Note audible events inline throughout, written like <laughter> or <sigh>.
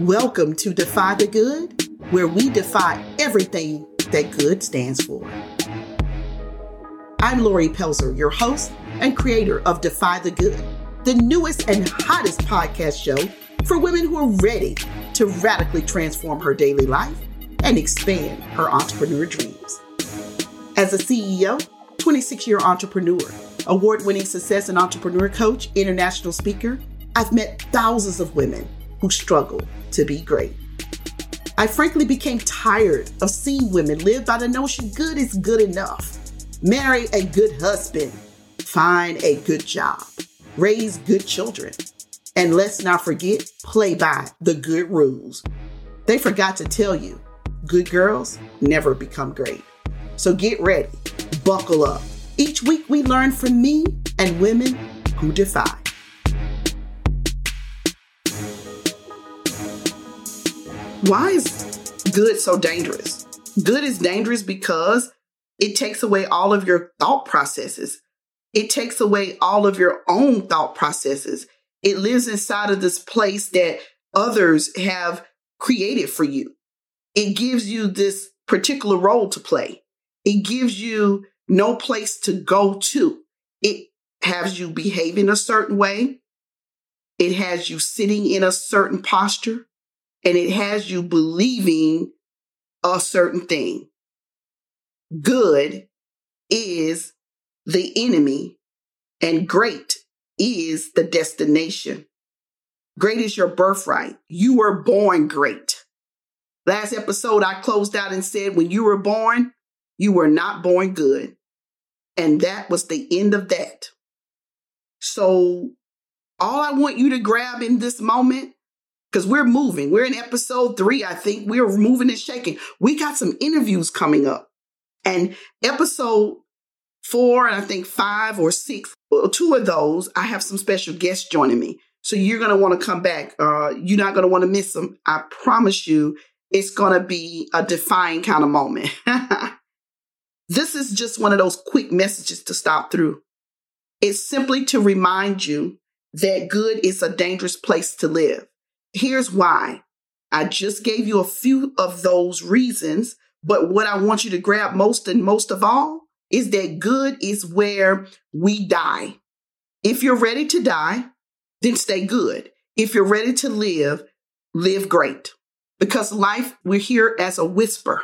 Welcome to Defy the Good, where we defy everything that good stands for. I'm Lori Pelzer, your host and creator of Defy the Good, the newest and hottest podcast show for women who are ready to radically transform her daily life and expand her entrepreneur dreams. As a CEO, 26 year entrepreneur, award winning success and entrepreneur coach, international speaker, I've met thousands of women who struggle to be great. I frankly became tired of seeing women live by the notion good is good enough. Marry a good husband, find a good job, raise good children, and let's not forget, play by the good rules. They forgot to tell you good girls never become great. So get ready, buckle up. Each week we learn from me and women who defy. Why is good so dangerous? Good is dangerous because it takes away all of your thought processes. It takes away all of your own thought processes. It lives inside of this place that others have created for you. It gives you this particular role to play. It gives you no place to go to. It has you behaving a certain way. It has you sitting in a certain posture and it has you believing a certain thing. Good is the enemy and great is the destination. Great is your birthright. You were born great. Last episode, I closed out and said, when you were born, you were not born good. And that was the end of that. So, all I want you to grab in this moment because we're moving. We're in episode three, I think. We're moving and shaking. We got some interviews coming up. And episode four, and I think five or six, two of those, I have some special guests joining me. So you're going to want to come back. Uh, you're not going to want to miss them. I promise you, it's going to be a defying kind of moment. <laughs> this is just one of those quick messages to stop through. It's simply to remind you that good is a dangerous place to live. Here's why. I just gave you a few of those reasons, but what I want you to grab most and most of all is that good is where we die. If you're ready to die, then stay good. If you're ready to live, live great. Because life, we're here as a whisper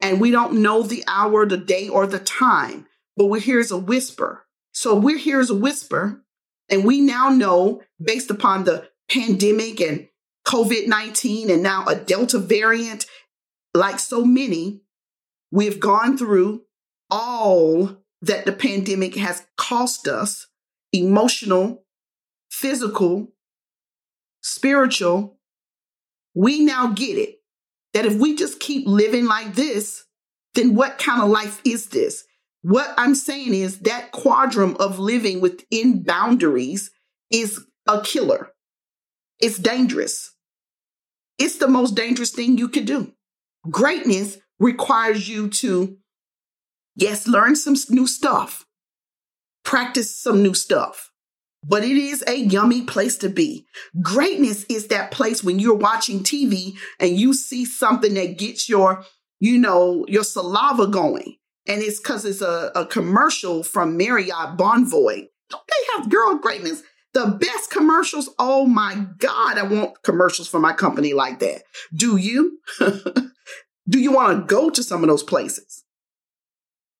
and we don't know the hour, the day, or the time, but we're here as a whisper. So we're here as a whisper, and we now know based upon the pandemic and COVID 19 and now a Delta variant, like so many, we've gone through all that the pandemic has cost us emotional, physical, spiritual. We now get it that if we just keep living like this, then what kind of life is this? What I'm saying is that quadrum of living within boundaries is a killer. It's dangerous. It's the most dangerous thing you could do. Greatness requires you to, yes, learn some new stuff, practice some new stuff, but it is a yummy place to be. Greatness is that place when you're watching TV and you see something that gets your, you know, your saliva going. And it's because it's a, a commercial from Marriott Bonvoy. Don't they have girl greatness? The best commercials. Oh my God, I want commercials for my company like that. Do you? <laughs> Do you want to go to some of those places?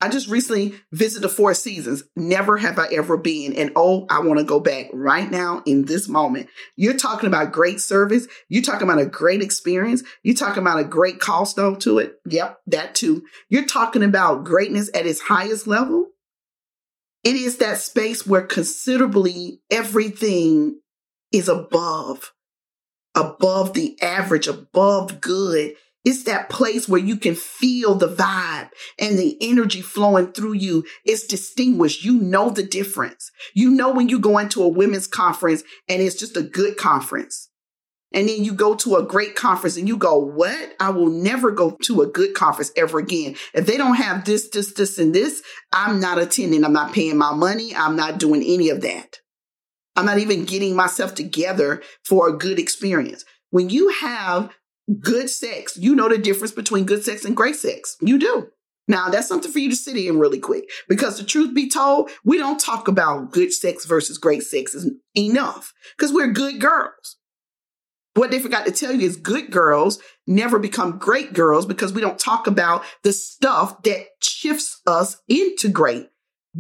I just recently visited the Four Seasons. Never have I ever been. And oh, I want to go back right now in this moment. You're talking about great service. You're talking about a great experience. You're talking about a great cost though to it. Yep, that too. You're talking about greatness at its highest level. It is that space where considerably everything is above, above the average, above good. It's that place where you can feel the vibe and the energy flowing through you. It's distinguished. You know the difference. You know when you go into a women's conference and it's just a good conference. And then you go to a great conference and you go, what? I will never go to a good conference ever again. If they don't have this, this, this, and this, I'm not attending. I'm not paying my money. I'm not doing any of that. I'm not even getting myself together for a good experience. when you have good sex, you know the difference between good sex and great sex. You do. Now, that's something for you to sit in really quick because the truth be told, we don't talk about good sex versus great sex enough because we're good girls. What they forgot to tell you is good girls never become great girls because we don't talk about the stuff that shifts us into great.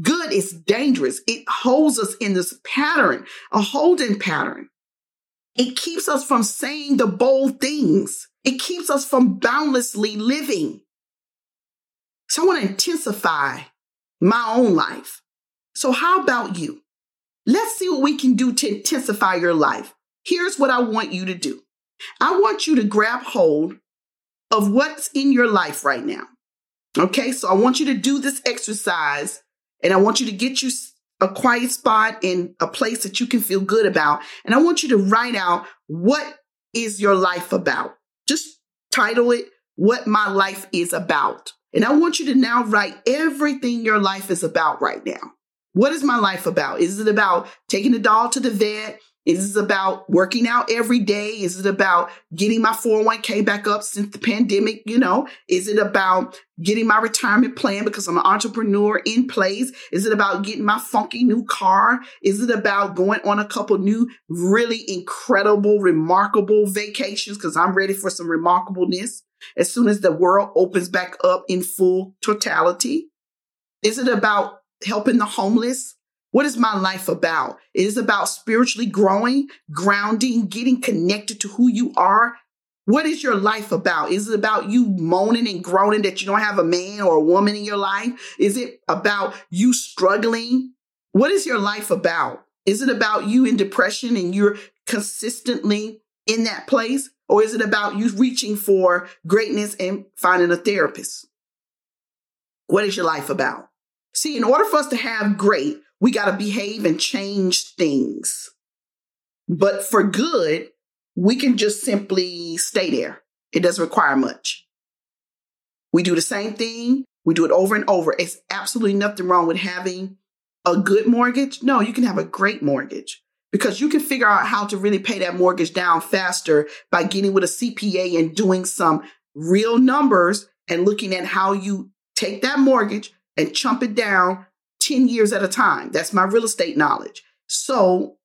Good is dangerous. It holds us in this pattern, a holding pattern. It keeps us from saying the bold things. It keeps us from boundlessly living. So I want to intensify my own life. So how about you? Let's see what we can do to intensify your life. Here's what I want you to do. I want you to grab hold of what's in your life right now. Okay, so I want you to do this exercise and I want you to get you a quiet spot in a place that you can feel good about. And I want you to write out what is your life about. Just title it, What My Life Is About. And I want you to now write everything your life is about right now. What is my life about? Is it about taking the dog to the vet? Is it about working out every day? Is it about getting my 401k back up since the pandemic? You know, is it about getting my retirement plan because I'm an entrepreneur in place? Is it about getting my funky new car? Is it about going on a couple new really incredible, remarkable vacations? Because I'm ready for some remarkableness as soon as the world opens back up in full totality? Is it about helping the homeless? What is my life about? It is about spiritually growing, grounding, getting connected to who you are. What is your life about? Is it about you moaning and groaning that you don't have a man or a woman in your life? Is it about you struggling? What is your life about? Is it about you in depression and you're consistently in that place? Or is it about you reaching for greatness and finding a therapist? What is your life about? See, in order for us to have great, we got to behave and change things. But for good, we can just simply stay there. It doesn't require much. We do the same thing. We do it over and over. It's absolutely nothing wrong with having a good mortgage. No, you can have a great mortgage because you can figure out how to really pay that mortgage down faster by getting with a CPA and doing some real numbers and looking at how you take that mortgage and chump it down 10 years at a time. That's my real estate knowledge. So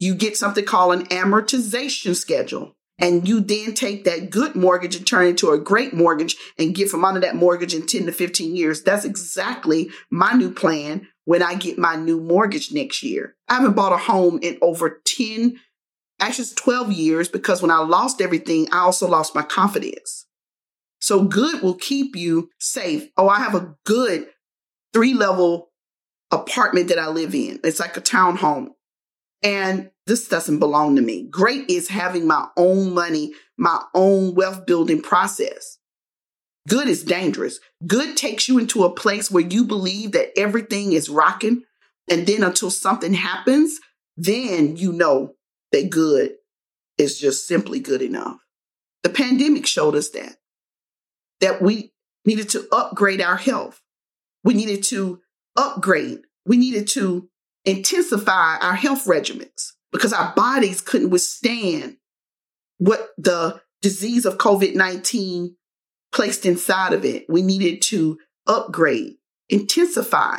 you get something called an amortization schedule. And you then take that good mortgage and turn it into a great mortgage and get from under that mortgage in 10 to 15 years. That's exactly my new plan when I get my new mortgage next year. I haven't bought a home in over 10, actually 12 years because when I lost everything, I also lost my confidence. So good will keep you safe. Oh, I have a good three level apartment that I live in. It's like a townhome. And this doesn't belong to me. Great is having my own money, my own wealth building process. Good is dangerous. Good takes you into a place where you believe that everything is rocking. And then until something happens, then you know that good is just simply good enough. The pandemic showed us that, that we needed to upgrade our health. We needed to upgrade. We needed to intensify our health regimens because our bodies couldn't withstand what the disease of COVID 19 placed inside of it. We needed to upgrade, intensify.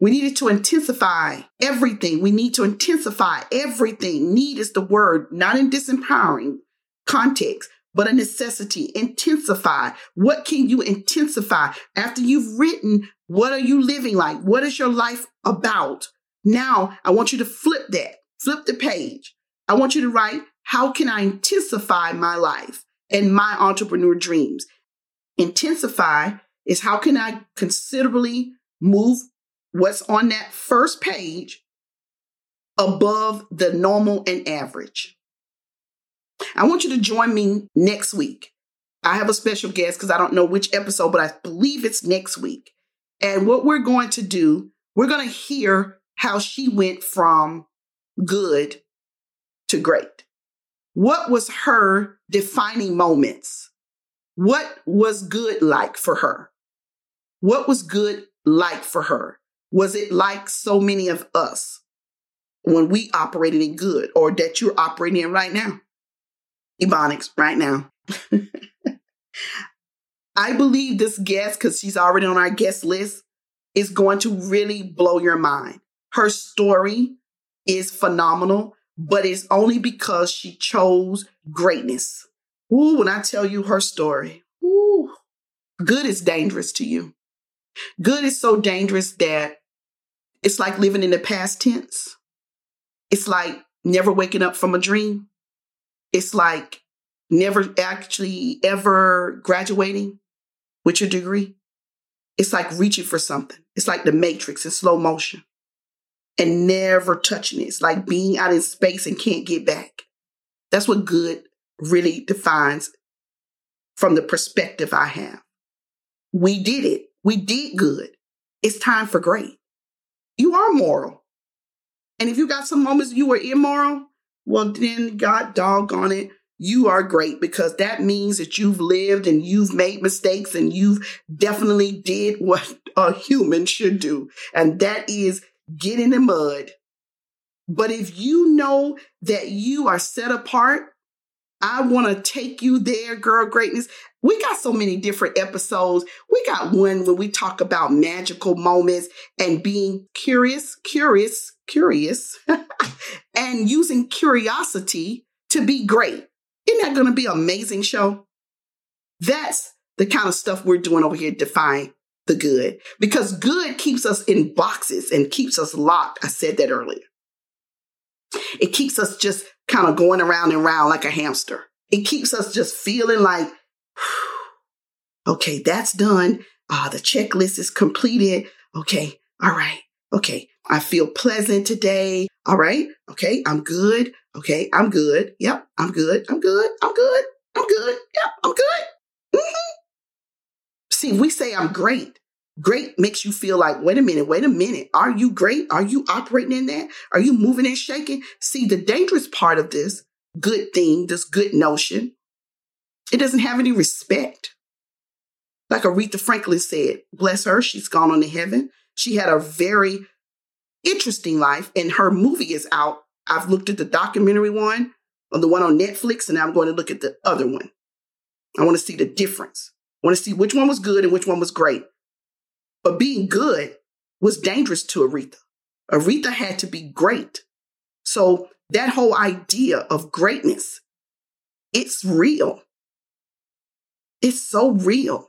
We needed to intensify everything. We need to intensify everything. Need is the word, not in disempowering context, but a necessity. Intensify. What can you intensify after you've written? What are you living like? What is your life about? Now I want you to flip that, flip the page. I want you to write, how can I intensify my life and my entrepreneur dreams? Intensify is how can I considerably move what's on that first page above the normal and average. I want you to join me next week. I have a special guest because I don't know which episode, but I believe it's next week. And what we're going to do, we're going to hear how she went from good to great. What was her defining moments? What was good like for her? What was good like for her? Was it like so many of us when we operated in good or that you're operating in right now? Ebonics right now. <laughs> I believe this guest, because she's already on our guest list, is going to really blow your mind. Her story is phenomenal, but it's only because she chose greatness. Ooh, when I tell you her story, ooh, good is dangerous to you. Good is so dangerous that it's like living in the past tense. It's like never waking up from a dream. It's like never actually ever graduating with your degree. It's like reaching for something. It's like the matrix in slow motion and never touching it. It's like being out in space and can't get back. That's what good really defines from the perspective I have. We did it. We did good. It's time for great. You are moral. And if you got some moments you were immoral, well, then God doggone it, you are great because that means that you've lived and you've made mistakes and you've definitely did what a human should do. And that is get in the mud. But if you know that you are set apart, I want to take you there, girl greatness. We got so many different episodes. We got one when we talk about magical moments and being curious, curious, curious, <laughs> and using curiosity to be great. Isn't that going to be an amazing show? That's the kind of stuff we're doing over here, Defy the good, because good keeps us in boxes and keeps us locked. I said that earlier. It keeps us just kind of going around and around like a hamster. It keeps us just feeling like, <sighs> okay, that's done. Uh, the checklist is completed. Okay, all right. Okay, I feel pleasant today. All right. Okay, I'm good. Okay, I'm good. Yep, I'm good. I'm good. I'm good. I'm good. Yep, I'm good. Mm-hmm. See, we say I'm great. Great makes you feel like, wait a minute, wait a minute. Are you great? Are you operating in that? Are you moving and shaking? See, the dangerous part of this good thing, this good notion, it doesn't have any respect. Like Aretha Franklin said, bless her, she's gone on to heaven. She had a very interesting life, and her movie is out. I've looked at the documentary one, or the one on Netflix, and I'm going to look at the other one. I want to see the difference. I want to see which one was good and which one was great. But being good was dangerous to Aretha. Aretha had to be great. So that whole idea of greatness, it's real. It's so real.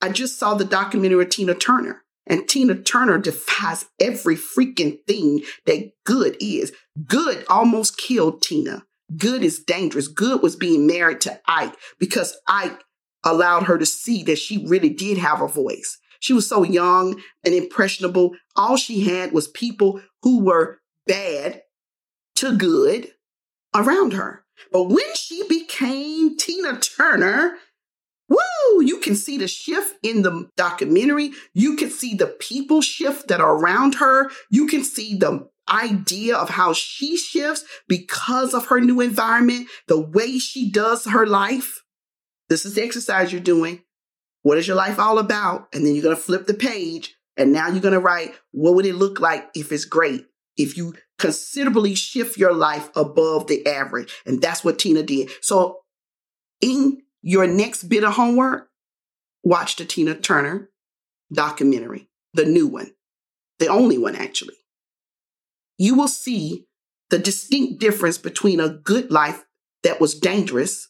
I just saw the documentary of Tina Turner, and Tina Turner defies every freaking thing that good is. Good almost killed Tina. Good is dangerous. Good was being married to Ike because Ike allowed her to see that she really did have a voice. She was so young and impressionable. All she had was people who were bad to good around her. But when she became Tina Turner, woo, you can see the shift in the documentary. You can see the people shift that are around her. You can see the idea of how she shifts because of her new environment, the way she does her life. This is the exercise you're doing. What is your life all about? And then you're going to flip the page and now you're going to write, what would it look like if it's great? If you considerably shift your life above the average. And that's what Tina did. So in your next bit of homework, watch the Tina Turner documentary, the new one, the only one actually. You will see the distinct difference between a good life that was dangerous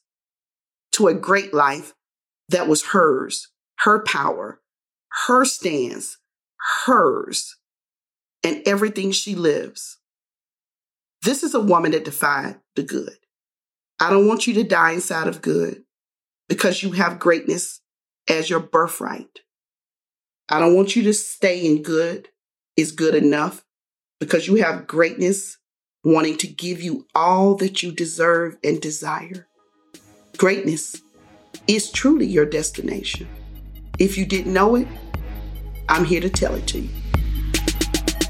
to a great life that was hers, her power, her stance, hers, and everything she lives. This is a woman that defied the good. I don't want you to die inside of good because you have greatness as your birthright. I don't want you to stay in good is good enough because you have greatness wanting to give you all that you deserve and desire. Greatness is truly your destination. If you didn't know it, I'm here to tell it to you.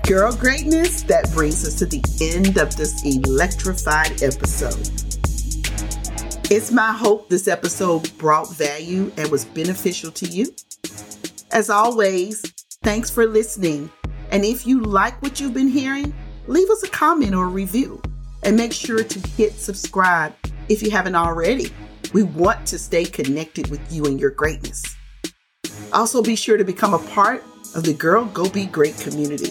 Girl greatness, that brings us to the end of this electrified episode. It's my hope this episode brought value and was beneficial to you. As always, thanks for listening. And if you like what you've been hearing, leave us a comment or a review and make sure to hit subscribe if you haven't already. We want to stay connected with you and your greatness. Also, be sure to become a part of the Girl Go Be Great community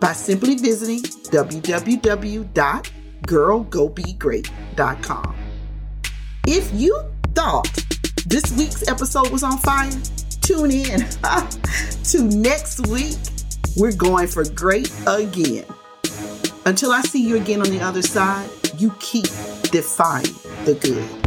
by simply visiting www.girlgobegreat.com. If you thought this week's episode was on fire, tune in <laughs> to next week. We're going for great again. Until I see you again on the other side, you keep defying the good.